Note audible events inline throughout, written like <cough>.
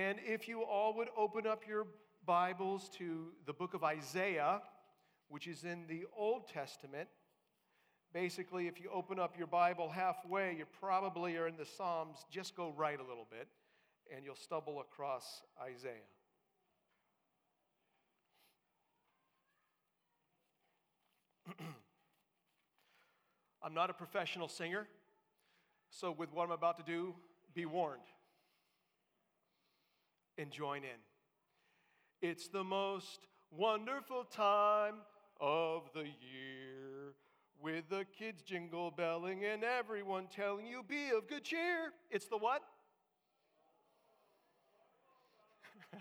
And if you all would open up your Bibles to the book of Isaiah, which is in the Old Testament, basically, if you open up your Bible halfway, you probably are in the Psalms. Just go right a little bit, and you'll stumble across Isaiah. <clears throat> I'm not a professional singer, so with what I'm about to do, be warned and join in. It's the most wonderful time of the year with the kids jingle belling and everyone telling you be of good cheer. It's the what? <laughs>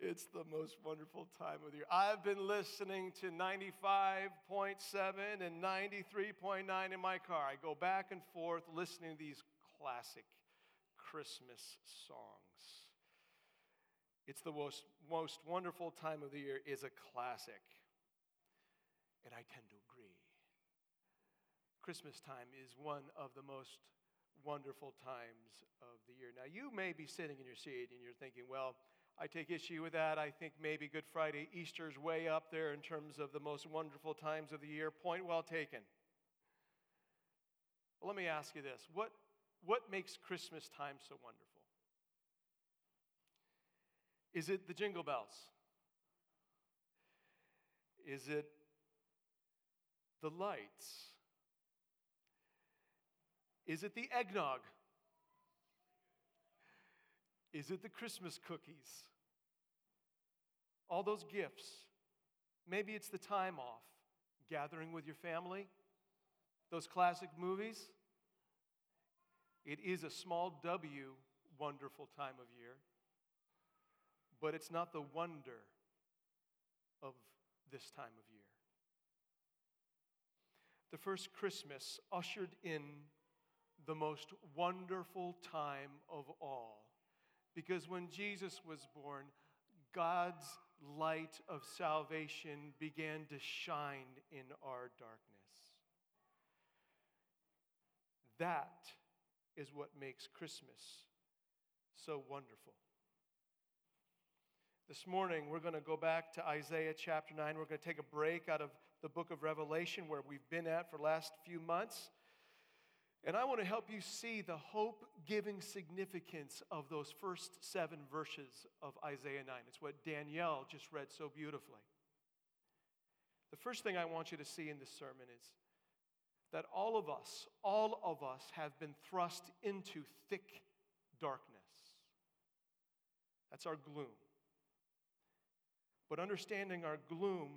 it's the most wonderful time of the year. I've been listening to 95.7 and 93.9 in my car. I go back and forth listening to these classic Christmas songs. It's the most, most wonderful time of the year is a classic. And I tend to agree. Christmas time is one of the most wonderful times of the year. Now, you may be sitting in your seat and you're thinking, well, I take issue with that. I think maybe Good Friday, Easter's way up there in terms of the most wonderful times of the year. Point well taken. Well, let me ask you this what, what makes Christmas time so wonderful? Is it the jingle bells? Is it the lights? Is it the eggnog? Is it the Christmas cookies? All those gifts. Maybe it's the time off, gathering with your family, those classic movies. It is a small W, wonderful time of year but it's not the wonder of this time of year. The first Christmas ushered in the most wonderful time of all because when Jesus was born, God's light of salvation began to shine in our darkness. That is what makes Christmas so wonderful. This morning, we're going to go back to Isaiah chapter 9. We're going to take a break out of the book of Revelation where we've been at for last few months. And I want to help you see the hope giving significance of those first seven verses of Isaiah 9. It's what Danielle just read so beautifully. The first thing I want you to see in this sermon is that all of us, all of us have been thrust into thick darkness. That's our gloom. But understanding our gloom,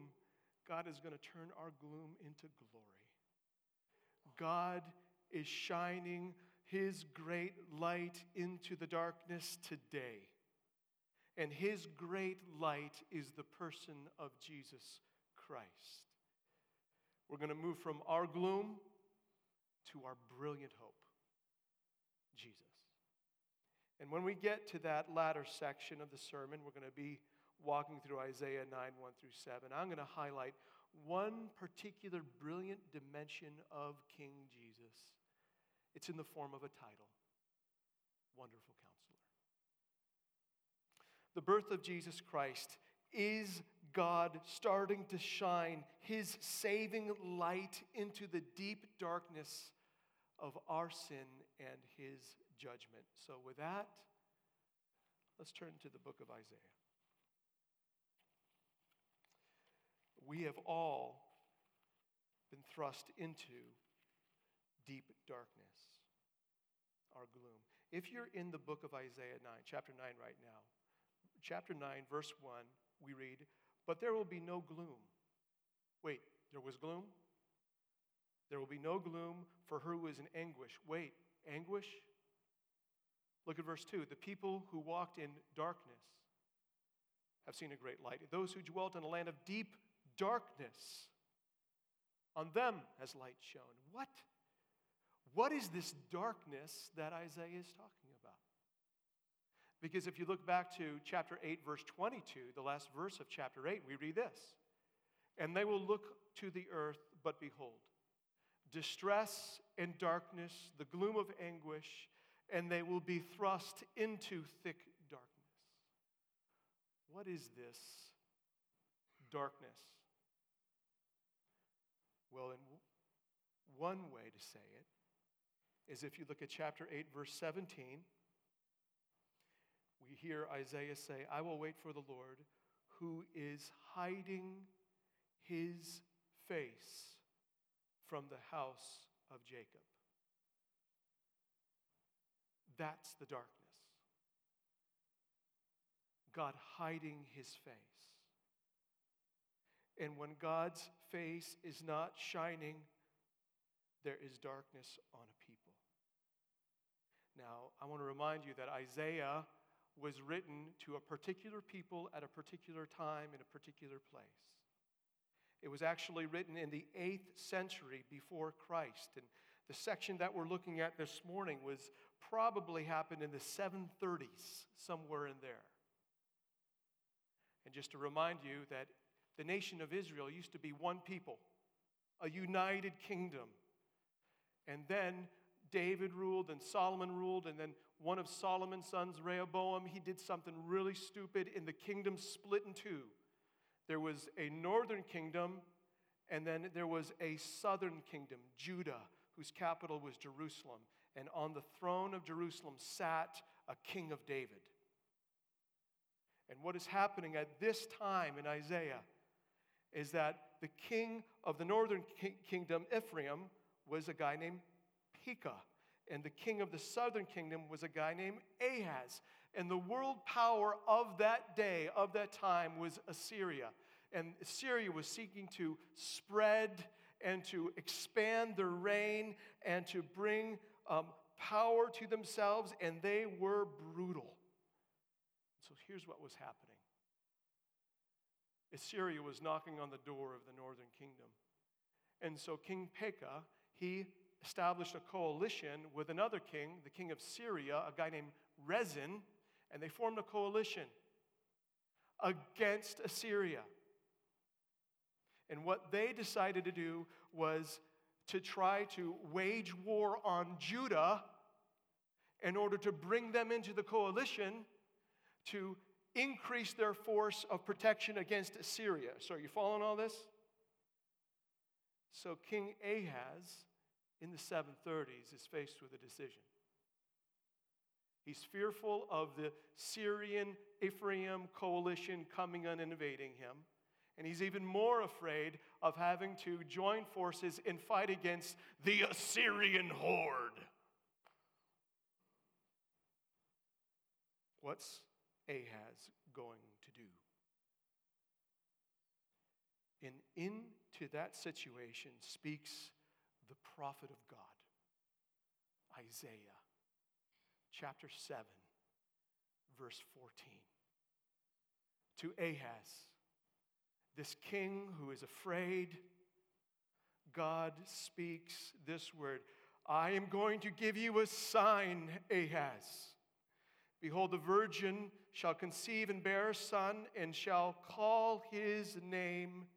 God is going to turn our gloom into glory. God is shining his great light into the darkness today. And his great light is the person of Jesus Christ. We're going to move from our gloom to our brilliant hope, Jesus. And when we get to that latter section of the sermon, we're going to be walking through Isaiah 9 1 through 7. I'm going to highlight one particular brilliant dimension of King Jesus. It's in the form of a title Wonderful Counselor. The birth of Jesus Christ is God starting to shine his saving light into the deep darkness of our sin and his judgment. So, with that, let's turn to the book of Isaiah. we have all been thrust into deep darkness, our gloom. If you're in the book of Isaiah 9, chapter 9 right now, chapter 9, verse 1, we read, But there will be no gloom. Wait, there was gloom? There will be no gloom for her who is in anguish. Wait, anguish? Look at verse 2. The people who walked in darkness have seen a great light. Those who dwelt in a land of deep darkness. On them has light shone. What? What is this darkness that Isaiah is talking? Because if you look back to chapter 8, verse 22, the last verse of chapter 8, we read this And they will look to the earth, but behold, distress and darkness, the gloom of anguish, and they will be thrust into thick darkness. What is this darkness? Well, in one way to say it is if you look at chapter 8, verse 17, we hear Isaiah say, I will wait for the Lord who is hiding his face from the house of Jacob. That's the darkness. God hiding his face. And when God's face is not shining, there is darkness on a people. Now, I want to remind you that Isaiah was written to a particular people at a particular time in a particular place. It was actually written in the 8th century before Christ. And the section that we're looking at this morning was probably happened in the 730s, somewhere in there. And just to remind you that the nation of Israel used to be one people, a united kingdom. And then David ruled and Solomon ruled, and then one of Solomon's sons, Rehoboam, he did something really stupid, and the kingdom split in two. There was a northern kingdom, and then there was a southern kingdom, Judah, whose capital was Jerusalem. And on the throne of Jerusalem sat a king of David. And what is happening at this time in Isaiah is that the king of the northern kingdom, Ephraim, was a guy named Pekah. And the king of the southern kingdom was a guy named Ahaz. And the world power of that day, of that time, was Assyria. And Assyria was seeking to spread and to expand their reign and to bring um, power to themselves, and they were brutal. So here's what was happening Assyria was knocking on the door of the northern kingdom. And so King Pekah, he established a coalition with another king, the king of Syria, a guy named Rezin, and they formed a coalition against Assyria. And what they decided to do was to try to wage war on Judah in order to bring them into the coalition to increase their force of protection against Assyria. So, are you following all this? So, King Ahaz in the 730s is faced with a decision. He's fearful of the Syrian Ephraim coalition coming and invading him. And he's even more afraid of having to join forces and fight against the Assyrian horde. What's Ahaz going to do? And into that situation speaks the prophet of God, Isaiah, chapter 7, verse 14. To Ahaz, this king who is afraid, God speaks this word I am going to give you a sign, Ahaz. Behold, the virgin shall conceive and bear a son, and shall call his name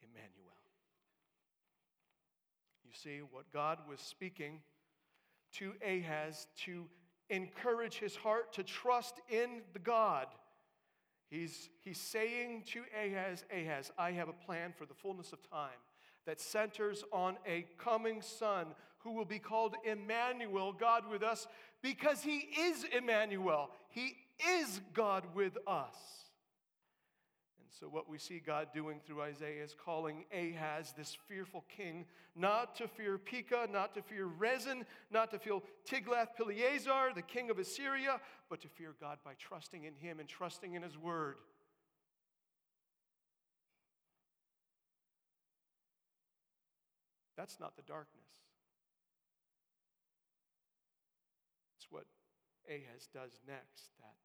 Emmanuel. See, what God was speaking to Ahaz to encourage his heart to trust in the God He's, he's saying to Ahaz, Ahaz, I have a plan for the fullness of time that centers on a coming son who will be called Emmanuel, God with us, because he is Emmanuel. He is God with us. So, what we see God doing through Isaiah is calling Ahaz, this fearful king, not to fear Pekah, not to fear Rezin, not to fear Tiglath-Pileser, the king of Assyria, but to fear God by trusting in him and trusting in his word. That's not the darkness. It's what Ahaz does next that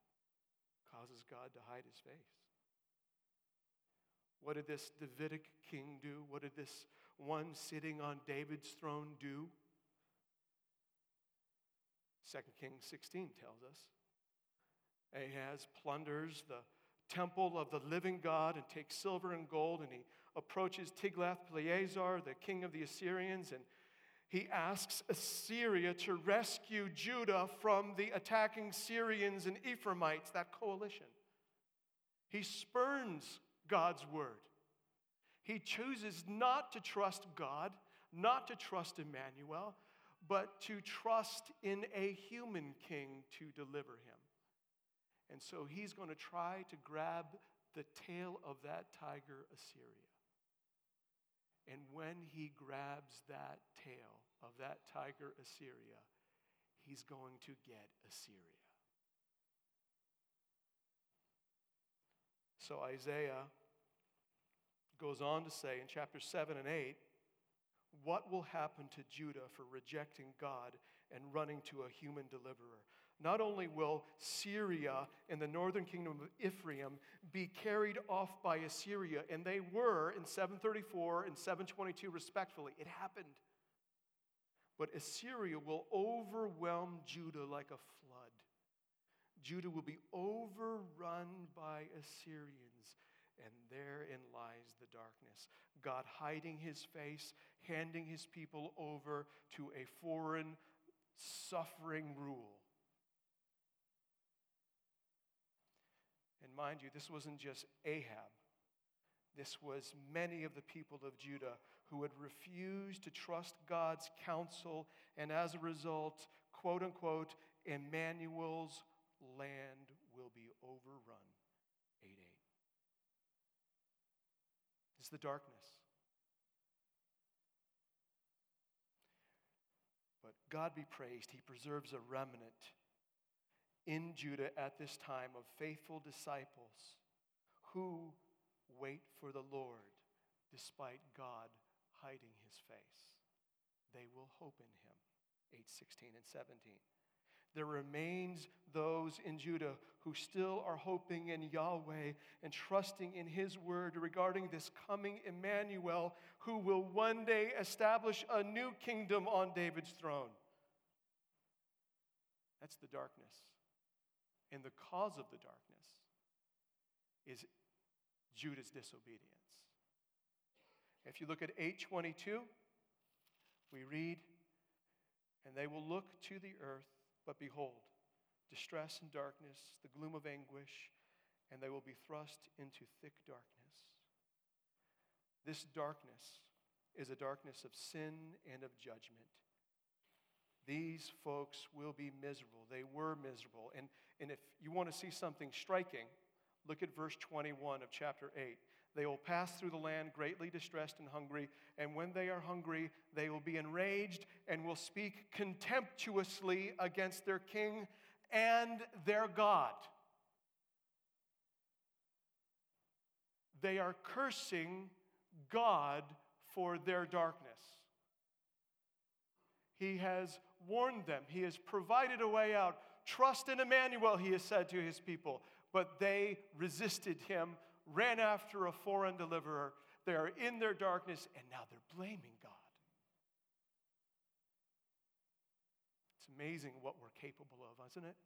causes God to hide his face. What did this Davidic king do? What did this one sitting on David's throne do? 2 Kings 16 tells us. Ahaz plunders the temple of the living God and takes silver and gold, and he approaches Tiglath-Pileser, the king of the Assyrians, and He asks Assyria to rescue Judah from the attacking Syrians and Ephraimites, that coalition. He spurns God's word. He chooses not to trust God, not to trust Emmanuel, but to trust in a human king to deliver him. And so he's going to try to grab the tail of that tiger, Assyria. And when he grabs that tail of that tiger, Assyria, he's going to get Assyria. So Isaiah goes on to say in chapter 7 and 8 what will happen to Judah for rejecting God and running to a human deliverer. Not only will Syria and the northern kingdom of Ephraim be carried off by Assyria, and they were in 734 and 722 respectively, it happened. But Assyria will overwhelm Judah like a flood. Judah will be overrun by Assyrians, and therein lies the darkness. God hiding his face, handing his people over to a foreign, suffering rule. And mind you, this wasn't just Ahab. This was many of the people of Judah who had refused to trust God's counsel, and as a result, quote unquote, Emmanuel's land will be overrun. 8 8. It's the darkness. But God be praised, He preserves a remnant in Judah at this time of faithful disciples who wait for the Lord despite God hiding his face. They will hope in him. 8 16 and 17. There remains those in Judah who still are hoping in Yahweh and trusting in his word regarding this coming Emmanuel who will one day establish a new kingdom on David's throne. That's the darkness. And the cause of the darkness is Judah's disobedience. If you look at 822, we read, And they will look to the earth, but behold, distress and darkness, the gloom of anguish, and they will be thrust into thick darkness. This darkness is a darkness of sin and of judgment. These folks will be miserable. They were miserable. And, and if you want to see something striking, look at verse 21 of chapter 8. They will pass through the land greatly distressed and hungry, and when they are hungry, they will be enraged and will speak contemptuously against their king and their God. They are cursing God for their darkness. He has warned them, He has provided a way out. Trust in Emmanuel, He has said to His people. But they resisted Him, ran after a foreign deliverer. They are in their darkness, and now they're blaming God. It's amazing what we're capable of, isn't it?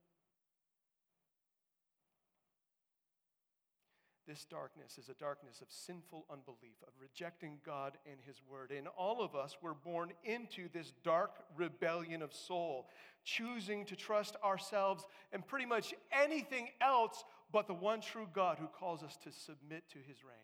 This darkness is a darkness of sinful unbelief, of rejecting God and His Word. And all of us were born into this dark rebellion of soul, choosing to trust ourselves and pretty much anything else but the one true God who calls us to submit to His reign.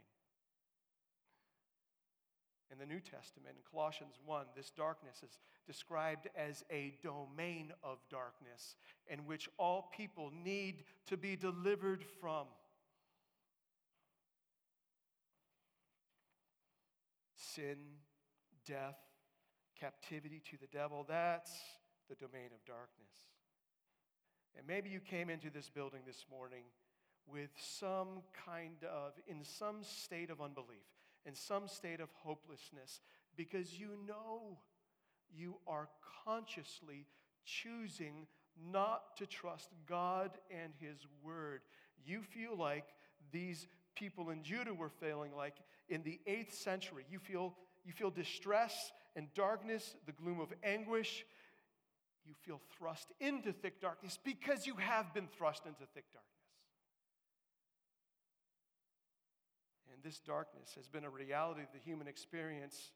In the New Testament, in Colossians 1, this darkness is described as a domain of darkness in which all people need to be delivered from. sin, death, captivity to the devil. That's the domain of darkness. And maybe you came into this building this morning with some kind of, in some state of unbelief, in some state of hopelessness, because you know you are consciously choosing not to trust God and His Word. You feel like these people in Judah were failing, like in the eighth century. You feel, you feel distress and darkness, the gloom of anguish. You feel thrust into thick darkness because you have been thrust into thick darkness. And this darkness has been a reality of the human experience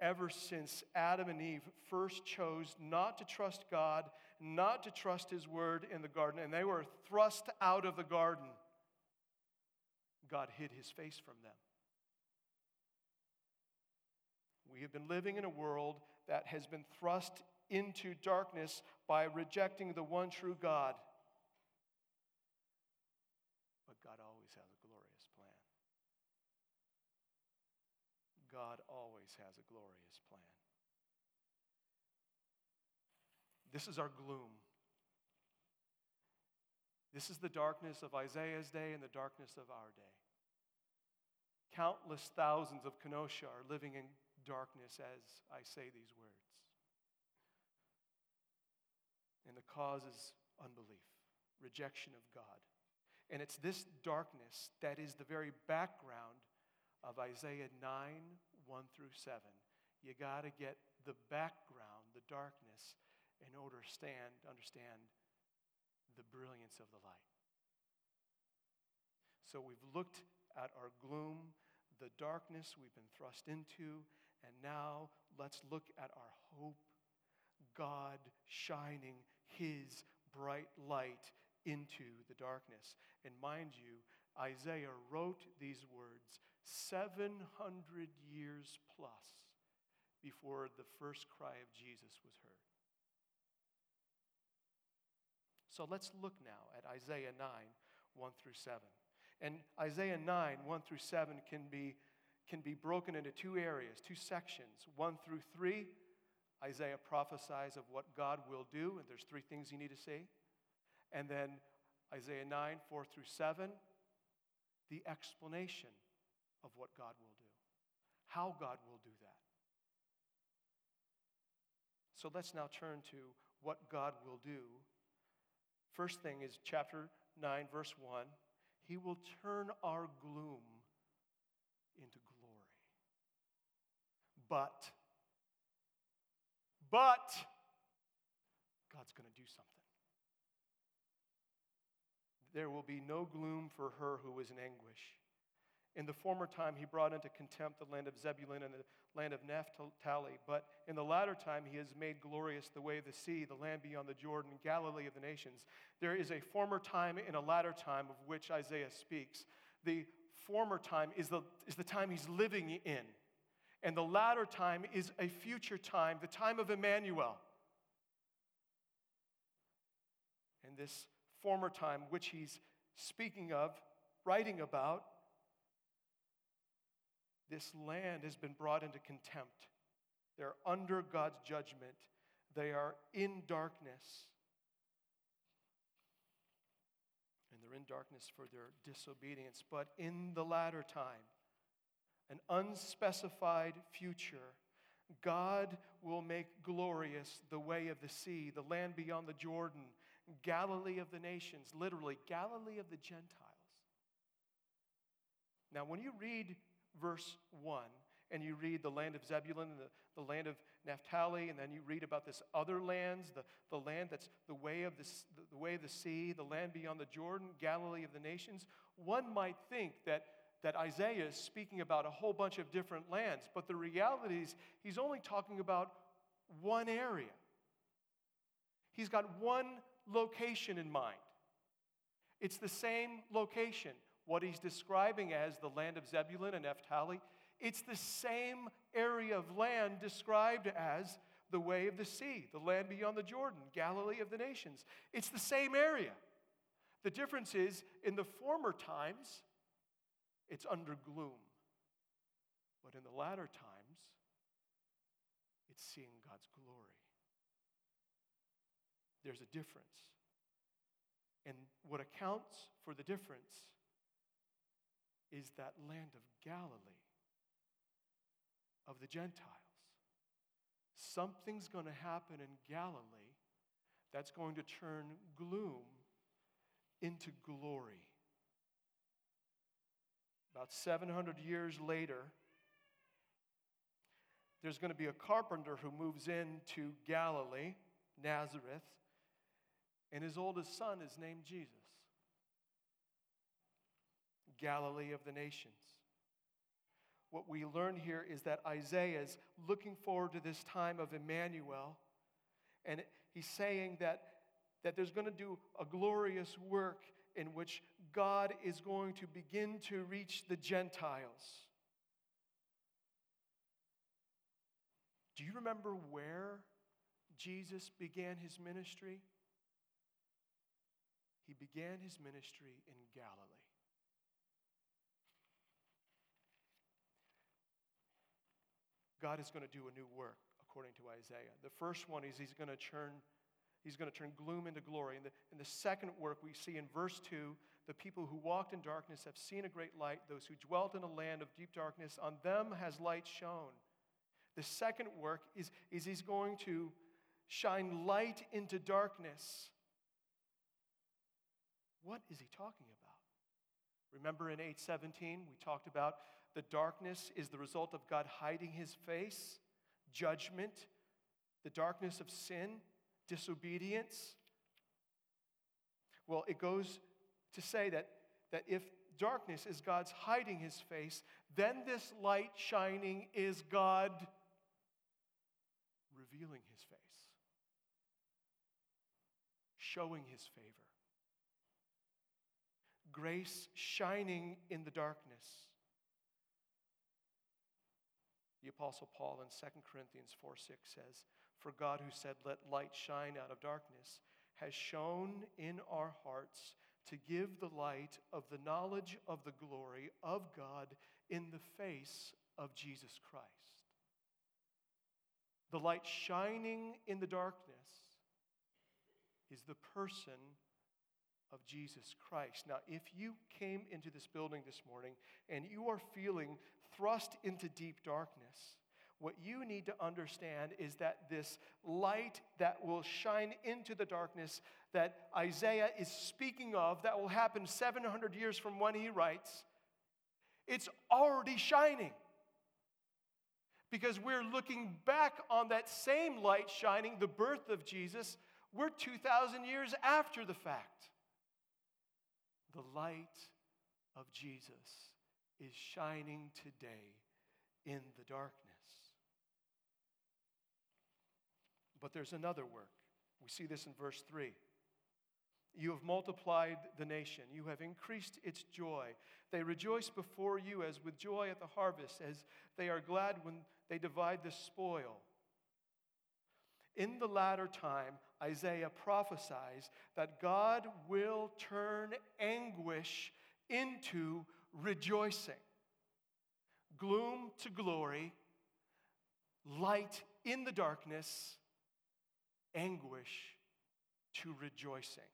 ever since Adam and Eve first chose not to trust God, not to trust His word in the garden, and they were thrust out of the garden, God hid His face from them. We have been living in a world that has been thrust into darkness by rejecting the one true God. But God always has a glorious plan. God always has a glorious plan. This is our gloom. This is the darkness of Isaiah's day and the darkness of our day. Countless thousands of Kenosha are living in darkness as I say these words. And the cause is unbelief, rejection of God. And it's this darkness that is the very background of Isaiah 9 1 through 7. You got to get the background, the darkness, in order to stand, understand the brilliance of the light. So we've looked at our gloom, the darkness we've been thrust into, and now let's look at our hope, God shining his bright light into the darkness. And mind you, Isaiah wrote these words 700 years plus before the first cry of Jesus was heard. So let's look now at Isaiah 9, 1 through 7. And Isaiah 9, 1 through 7 can be, can be broken into two areas, two sections. 1 through 3, Isaiah prophesies of what God will do, and there's three things you need to see. And then Isaiah 9, 4 through 7, the explanation of what God will do, how God will do that. So let's now turn to what God will do. First thing is chapter 9, verse 1. He will turn our gloom into glory. But, but, God's going to do something. There will be no gloom for her who is in anguish. In the former time, he brought into contempt the land of Zebulun and the land of Naphtali. But in the latter time, he has made glorious the way of the sea, the land beyond the Jordan, Galilee of the nations. There is a former time and a latter time of which Isaiah speaks. The former time is the, is the time he's living in, and the latter time is a future time, the time of Emmanuel. And this former time, which he's speaking of, writing about, this land has been brought into contempt. They're under God's judgment. They are in darkness. And they're in darkness for their disobedience. But in the latter time, an unspecified future, God will make glorious the way of the sea, the land beyond the Jordan, Galilee of the nations, literally, Galilee of the Gentiles. Now, when you read verse 1, and you read the land of Zebulun and the, the land of Naphtali, and then you read about this other lands, the, the land that's the way, of the, the way of the sea, the land beyond the Jordan, Galilee of the nations, one might think that, that Isaiah is speaking about a whole bunch of different lands, but the reality is he's only talking about one area. He's got one location in mind. It's the same location what he's describing as the land of Zebulun and Naphtali, it's the same area of land described as the way of the sea, the land beyond the Jordan, Galilee of the nations. It's the same area. The difference is in the former times, it's under gloom. But in the latter times, it's seeing God's glory. There's a difference. And what accounts for the difference is that land of Galilee, of the Gentiles. Something's going to happen in Galilee that's going to turn gloom into glory. About 700 years later, there's going to be a carpenter who moves into Galilee, Nazareth, and his oldest son is named Jesus. Galilee of the nations. what we learn here is that Isaiah is looking forward to this time of Emmanuel, and he's saying that, that there's going to do a glorious work in which God is going to begin to reach the Gentiles. Do you remember where Jesus began his ministry? He began his ministry in Galilee. God is going to do a new work, according to Isaiah. The first one is he's going to turn, he's going to turn gloom into glory. And the, and the second work we see in verse 2 the people who walked in darkness have seen a great light. Those who dwelt in a land of deep darkness, on them has light shone. The second work is, is he's going to shine light into darkness. What is he talking about? Remember in 817, we talked about the darkness is the result of God hiding his face, judgment, the darkness of sin, disobedience. Well, it goes to say that, that if darkness is God's hiding his face, then this light shining is God revealing his face, showing his favor. Grace shining in the darkness. The Apostle Paul in 2 Corinthians 4 6 says, For God, who said, Let light shine out of darkness, has shone in our hearts to give the light of the knowledge of the glory of God in the face of Jesus Christ. The light shining in the darkness is the person of Jesus Christ. Now, if you came into this building this morning and you are feeling thrust into deep darkness, what you need to understand is that this light that will shine into the darkness that Isaiah is speaking of, that will happen 700 years from when he writes, it's already shining. Because we're looking back on that same light shining, the birth of Jesus, we're 2,000 years after the fact. The light of Jesus is shining today in the darkness. But there's another work. We see this in verse 3. You have multiplied the nation. You have increased its joy. They rejoice before you as with joy at the harvest, as they are glad when they divide the spoil. In the latter time, Isaiah prophesies that God will turn anguish into rejoicing, gloom to glory, light in the darkness, anguish to rejoicing.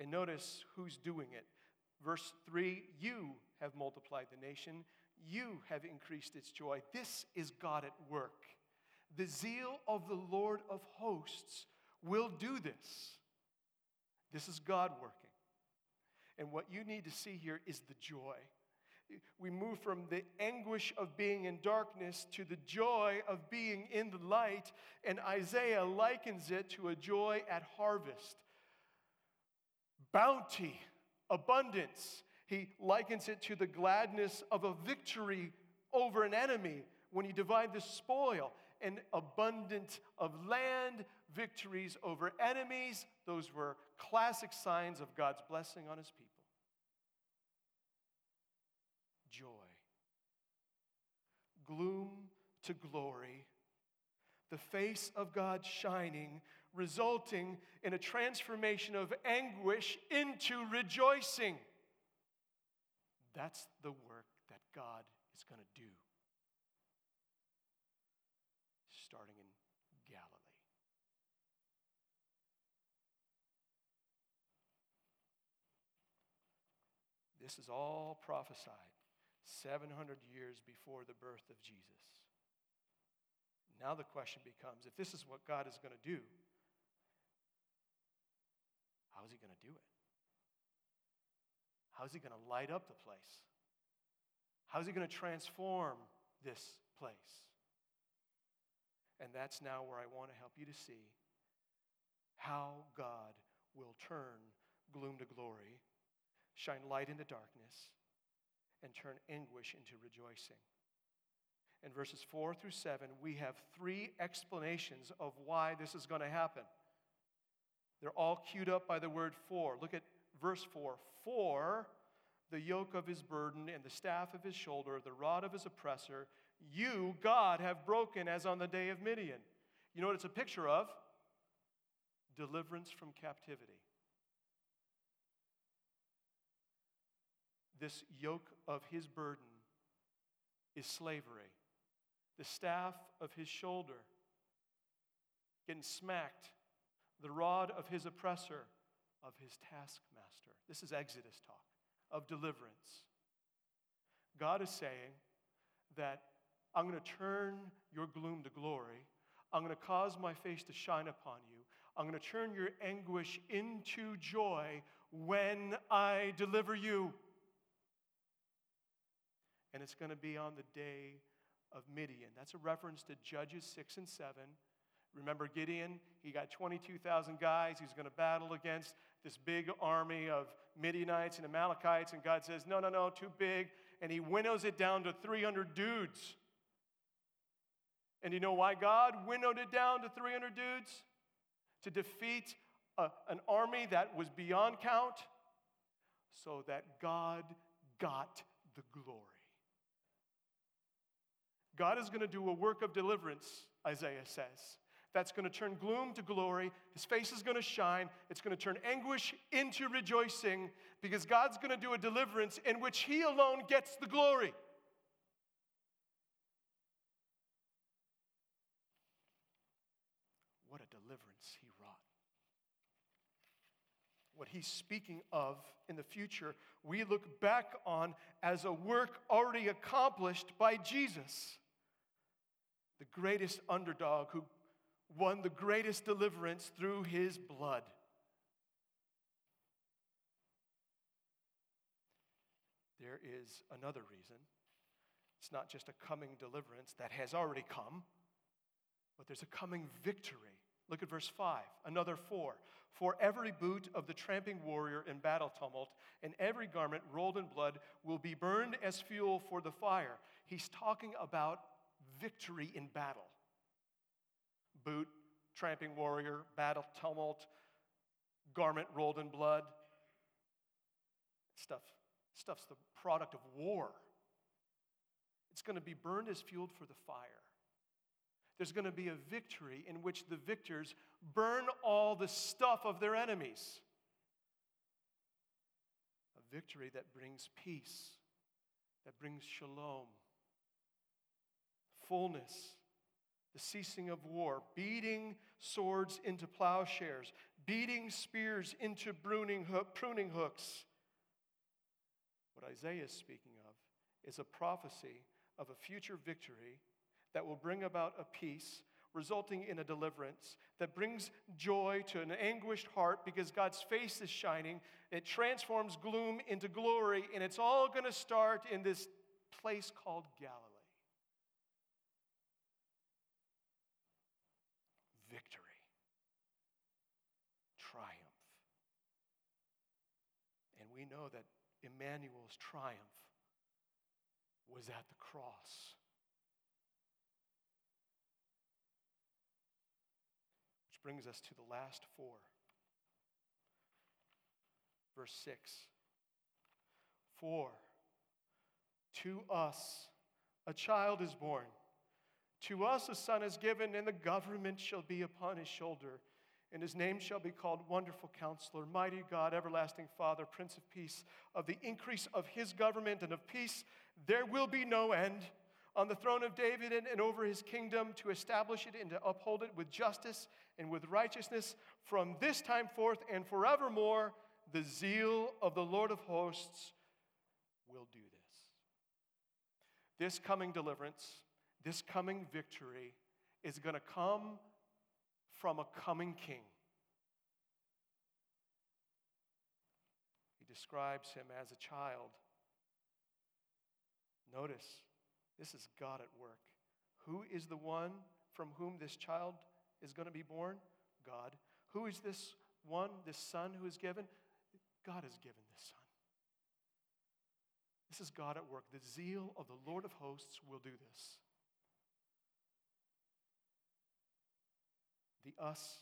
And notice who's doing it. Verse 3 You have multiplied the nation, you have increased its joy. This is God at work. The zeal of the Lord of hosts will do this. This is God working. And what you need to see here is the joy. We move from the anguish of being in darkness to the joy of being in the light, and Isaiah likens it to a joy at harvest. Bounty, abundance. He likens it to the gladness of a victory over an enemy when you divide the spoil. An abundance of land, victories over enemies. Those were classic signs of God's blessing on his people. Joy. Gloom to glory. The face of God shining, resulting in a transformation of anguish into rejoicing. That's the work that God is going to do. Starting in Galilee. This is all prophesied 700 years before the birth of Jesus. Now the question becomes if this is what God is going to do, how is He going to do it? How is He going to light up the place? How is He going to transform this place? And that's now where I want to help you to see how God will turn gloom to glory shine light into darkness, and turn anguish into rejoicing. In verses 4 through 7, we have three explanations of why this is going to happen. They're all queued up by the word for. Look at verse 4. For the yoke of his burden and the staff of his shoulder, the rod of his oppressor, you, God, have broken as on the day of Midian. You know what it's a picture of? Deliverance from captivity. This yoke of his burden is slavery. The staff of his shoulder, getting smacked. The rod of his oppressor, of his taskmaster. This is Exodus talk of deliverance. God is saying that I'm going to turn your gloom to glory. I'm going to cause my face to shine upon you. I'm going to turn your anguish into joy when I deliver you. And it's going to be on the day of Midian. That's a reference to Judges 6 and 7. Remember Gideon? He got 22,000 guys. He's going to battle against this big army of Midianites and Amalekites. And God says, No, no, no, too big. And he winnows it down to 300 dudes. And you know why God winnowed it down to 300 dudes? To defeat a, an army that was beyond count, so that God got the glory. God is going to do a work of deliverance, Isaiah says. That's going to turn gloom to glory. His face is going to shine. It's going to turn anguish into rejoicing because God's going to do a deliverance in which He alone gets the glory. What a deliverance He wrought. What He's speaking of in the future, we look back on as a work already accomplished by Jesus the greatest underdog who won the greatest deliverance through his blood. There is another reason. It's not just a coming deliverance that has already come, but there's a coming victory. Look at verse 5, another four. For every boot of the tramping warrior in battle tumult and every garment rolled in blood will be burned as fuel for the fire. He's talking about victory in battle boot, tramping warrior, battle tumult, garment rolled in blood. Stuff, stuff's the product of war. It's going to be burned as fuel for the fire. There's going to be a victory in which the victors burn all the stuff of their enemies. A victory that brings peace, that brings shalom, fullness, the ceasing of war, beating swords into plowshares, beating spears into pruning, pruning hooks. What Isaiah is speaking of is a prophecy of a future victory that will bring about a peace resulting in a deliverance that brings joy to an anguished heart because God's face is shining. It transforms gloom into glory, and it's all going to start in this place called Galilee. We know that Emmanuel's triumph was at the cross. Which brings us to the last for. Verse 6 For to us a child is born, to us a son is given, and the government shall be upon his shoulder and his name shall be called Wonderful Counselor, Mighty God, Everlasting Father, Prince of Peace. Of the increase of his government and of peace, there will be no end. On the throne of David and, over his kingdom, to establish it and to uphold it with justice and with righteousness from this time forth and forevermore, the zeal of the Lord of hosts will do this. This coming deliverance, this coming victory is going to come from a coming king. He describes him as a child. Notice, this is God at work. Who is the one from whom this child is going to be born? God. Who is this one, this son who is given? God has given this son. This is God at work. The zeal of the Lord of hosts will do this. Us,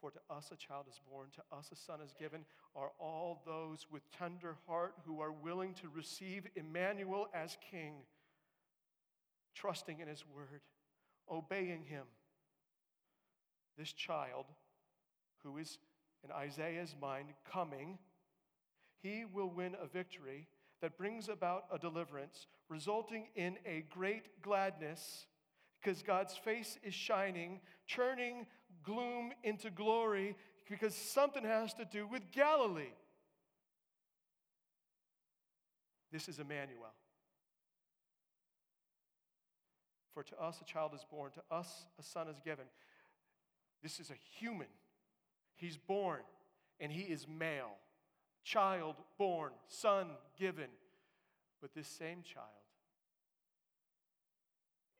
for to us a child is born, to us a son is given, are all those with tender heart who are willing to receive Emmanuel as king, trusting in his word, obeying him. This child, who is in Isaiah's mind coming, he will win a victory that brings about a deliverance, resulting in a great gladness because God's face is shining, turning gloom into glory, because something has to do with Galilee. This is Emmanuel. For to us a child is born, to us a son is given. This is a human. He's born, and he is male. Child born, son given. But this same child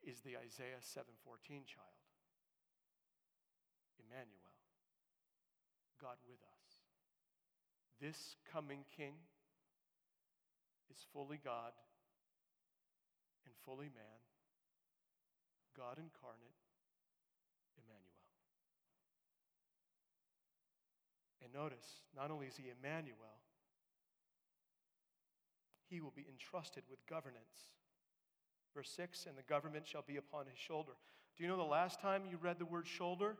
is the Isaiah 7:14 child. Emmanuel, God with us. This coming king is fully God and fully man, God incarnate, Emmanuel. And notice, not only is he Emmanuel, he will be entrusted with governance. Verse 6 And the government shall be upon his shoulder. Do you know the last time you read the word shoulder?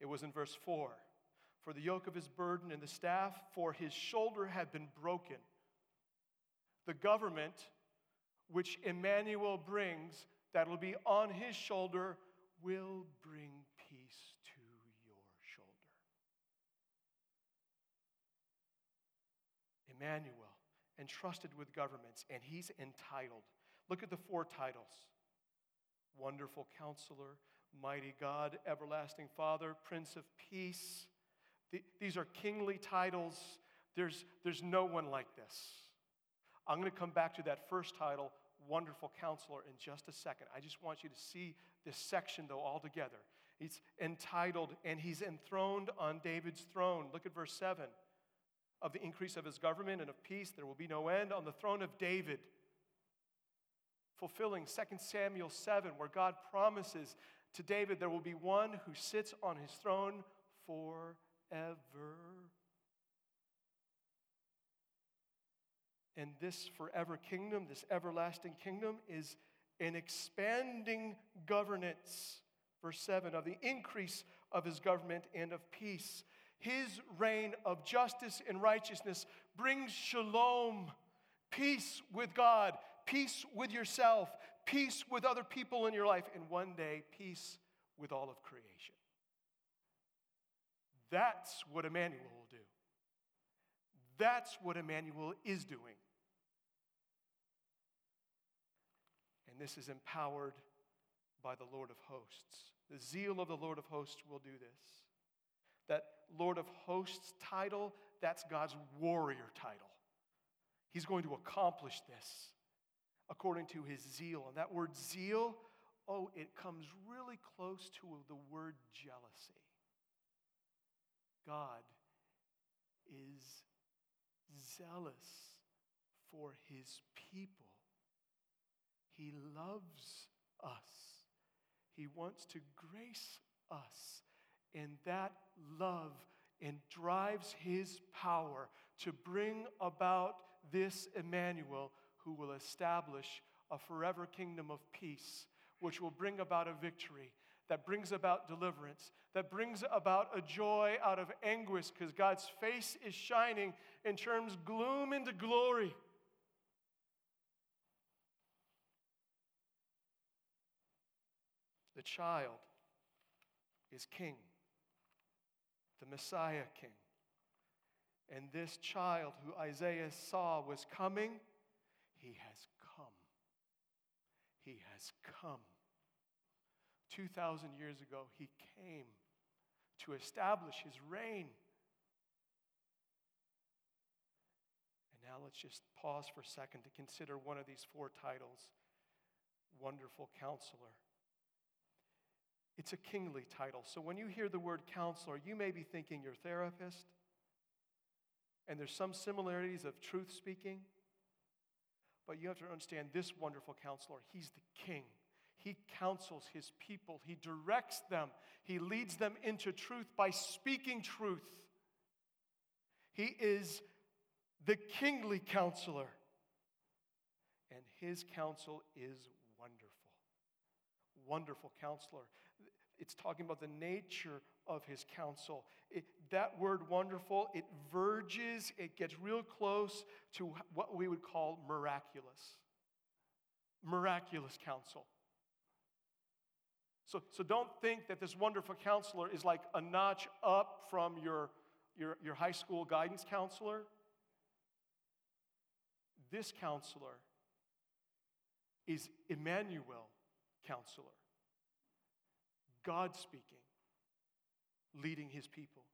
It was in verse 4. For the yoke of his burden and the staff, for his shoulder had been broken. The government which Emmanuel brings, that will be on his shoulder, will bring peace to your shoulder. Emmanuel, entrusted with governments, and he's entitled. Look at the four titles Wonderful Counselor, Mighty God, Everlasting Father, Prince of Peace. these are kingly titles. There's, there's no one like this. I'm going to come back to that first title, Wonderful Counselor, in just a second. I just want you to see this section, though, all together. He's entitled, and he's enthroned on David's throne. Look at verse 7. Of the increase of his government and of peace, there will be no end on the throne of David fulfilling 2 Samuel 7, where God promises to David there will be one who sits on his throne forever. And this forever kingdom, this everlasting kingdom, is an expanding governance, verse 7, of the increase of his government and of peace. His reign of justice and righteousness brings shalom, peace with God, peace with yourself, peace with other people in your life, and one day, peace with all of creation. That's what Emmanuel will do. That's what Emmanuel is doing. And this is empowered by the Lord of hosts. The zeal of the Lord of hosts will do this. That Lord of hosts title, that's God's warrior title. He's going to accomplish this according to his zeal. And that word zeal, oh, it comes really close to the word jealousy. God is zealous for his people. He loves us. He wants to grace us. And that love and drives his power to bring about this Emmanuel who will establish a forever kingdom of peace, which will bring about a victory, that brings about deliverance, that brings about a joy out of anguish because God's face is shining and turns gloom into glory. The child is king, the Messiah king. And this child who Isaiah saw was coming he has come. He has come. 2,000 years ago, He came to establish His reign. And now let's just pause for a second to consider one of these four titles Wonderful Counselor. It's a kingly title. So when you hear the word counselor, you may be thinking you're therapist, and there's some similarities of truth speaking. But you have to understand this wonderful counselor, he's the king. He counsels his people, he directs them, he leads them into truth by speaking truth. He is the kingly counselor, and his counsel is wonderful. Wonderful counselor. It's talking about the nature of his counsel. It, that word wonderful, it verges, it gets real close to what we would call miraculous. Miraculous counsel. So, so don't think that this wonderful counselor is like a notch up from your, your, your high school guidance counselor. This counselor is Emmanuel counselor. God speaking, leading his people.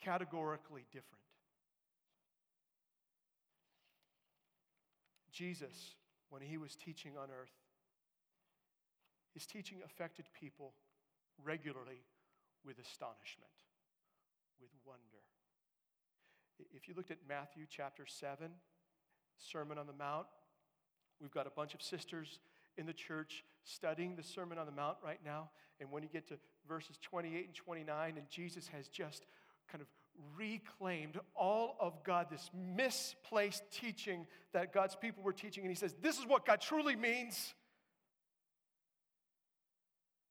Categorically different. Jesus, when he was teaching on earth, his teaching affected people regularly with astonishment, with wonder. If you looked at Matthew chapter 7, Sermon on the Mount, we've got a bunch of sisters in the church studying the Sermon on the Mount right now. And when you get to verses 28 and 29, and Jesus has just kind of reclaimed all of God, this misplaced teaching that God's people were teaching, and he says, This is what God truly means.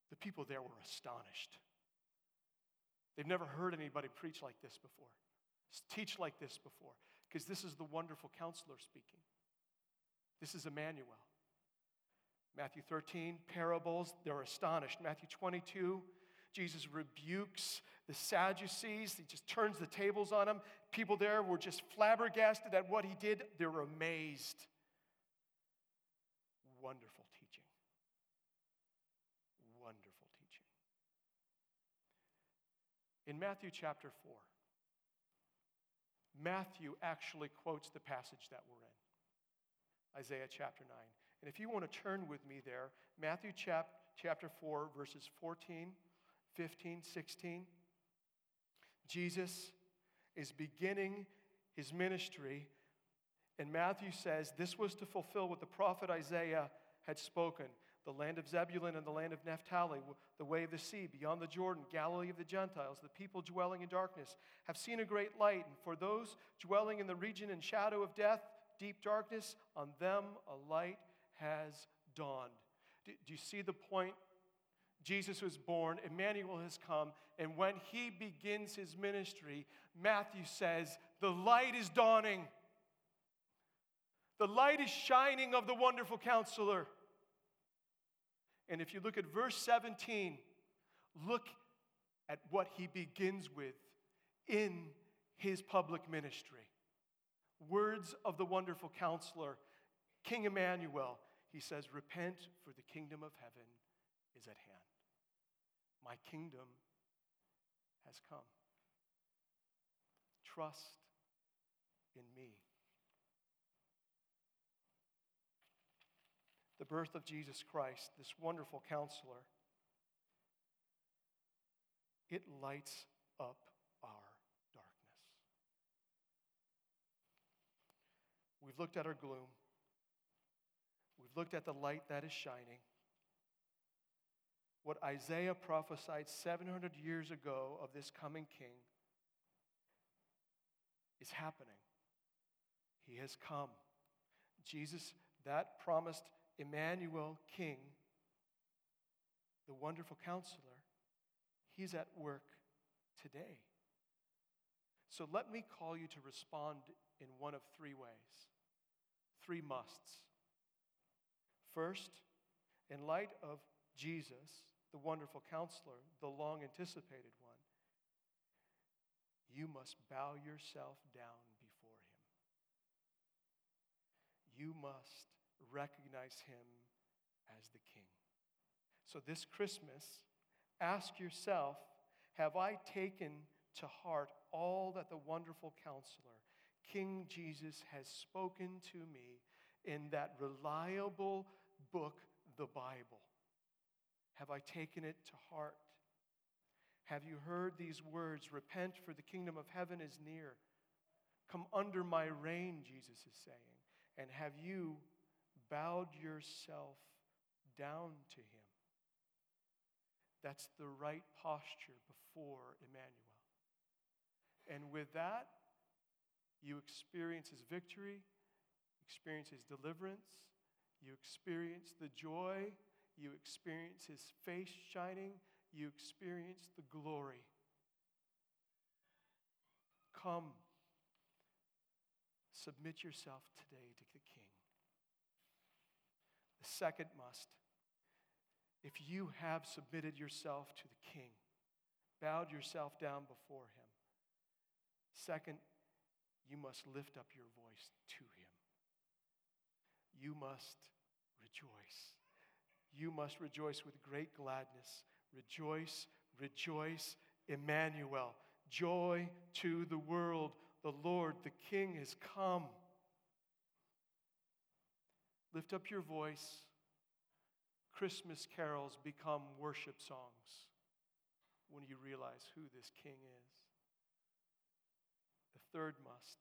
The people there were astonished. They've never heard anybody preach like this before, teach like this before, because this is the wonderful counselor speaking. This is Emmanuel. Matthew 13, parables, they're astonished. Matthew 22, Jesus rebukes the Sadducees. He just turns the tables on them. People there were just flabbergasted at what he did. They were amazed. Wonderful teaching. Wonderful teaching. In Matthew chapter 4, Matthew actually quotes the passage that we're in Isaiah chapter 9. And if you want to turn with me there, Matthew chap- chapter 4, verses 14, 15, 16, Jesus is beginning his ministry. And Matthew says this was to fulfill what the prophet Isaiah had spoken the land of Zebulun and the land of Naphtali, the way of the sea, beyond the Jordan, Galilee of the Gentiles, the people dwelling in darkness have seen a great light. And for those dwelling in the region and shadow of death, deep darkness, on them a light has dawned. Do, do you see the point? Jesus was born, Emmanuel has come, and when he begins his ministry, Matthew says, The light is dawning. The light is shining of the wonderful counselor. And if you look at verse 17, look at what he begins with in his public ministry. Words of the wonderful counselor, King Emmanuel, he says, Repent, for the kingdom of heaven is at hand. My kingdom has come. Trust in me. The birth of Jesus Christ, this wonderful counselor, it lights up our darkness. We've looked at our gloom. We've looked at the light that is shining. What Isaiah prophesied 700 years ago of this coming king is happening. He has come. Jesus, that promised Emmanuel King, the wonderful counselor, he's at work today. So let me call you to respond in one of three ways, three musts. First, in light of Jesus, the wonderful counselor, the long anticipated one, you must bow yourself down before him. You must recognize him as the king. So this Christmas, ask yourself Have I taken to heart all that the wonderful counselor, King Jesus, has spoken to me in that reliable book, the Bible? Have I taken it to heart? Have you heard these words? Repent, for the kingdom of heaven is near. Come under my reign, Jesus is saying. And have you bowed yourself down to him. That's the right posture before Emmanuel. And with that, you experience his victory, experience his deliverance, you experience the joy, you experience his face shining, you experience the glory. Come, submit yourself today to the King. The second must, if you have submitted yourself to the King, bowed yourself down before him, second, you must lift up your voice to him. You must rejoice. You must rejoice with great gladness. Rejoice, rejoice, Emmanuel. Joy to the world. The Lord, the King, has come. Lift up your voice. Christmas carols become worship songs when you realize who this King is. The third must.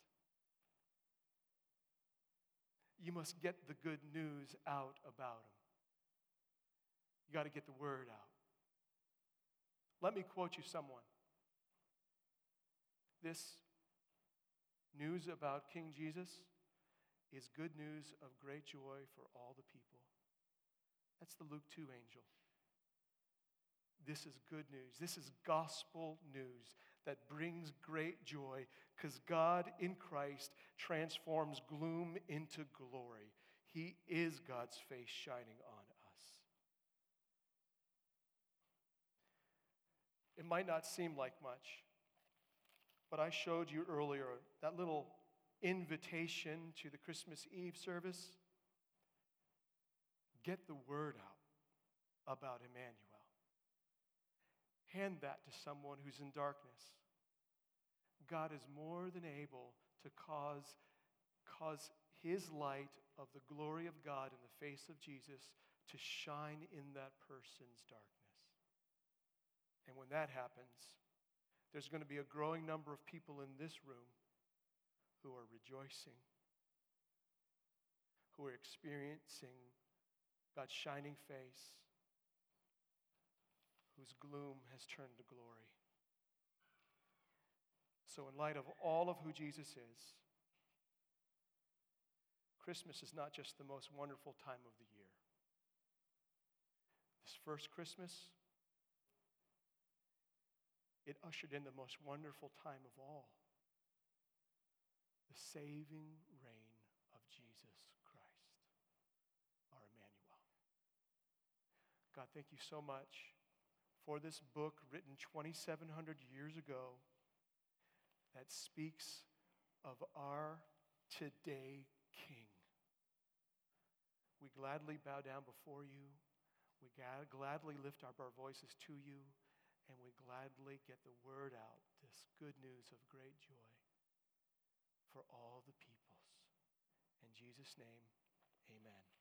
You must get the good news out about him. You got to get the word out. Let me quote you someone. This news about King Jesus is good news of great joy for all the people. That's the Luke 2 angel. This is good news. This is gospel news that brings great joy because God in Christ transforms gloom into glory. He is God's face shining on us. It might not seem like much, but I showed you earlier that little invitation to the Christmas Eve service. Get the word out about Emmanuel. Hand that to someone who's in darkness. God is more than able to cause, cause his light of the glory of God in the face of Jesus to shine in that person's darkness. And when that happens, there's going to be a growing number of people in this room who are rejoicing, who are experiencing God's shining face, whose gloom has turned to glory. So, in light of all of who Jesus is, Christmas is not just the most wonderful time of the year. This first Christmas, it ushered in the most wonderful time of all the saving reign of Jesus Christ, our Emmanuel. God, thank you so much for this book written 2,700 years ago that speaks of our today King. We gladly bow down before you. We gladly lift up our voices to you and we gladly get the word out, this good news of great joy for all the peoples. In Jesus' name, amen.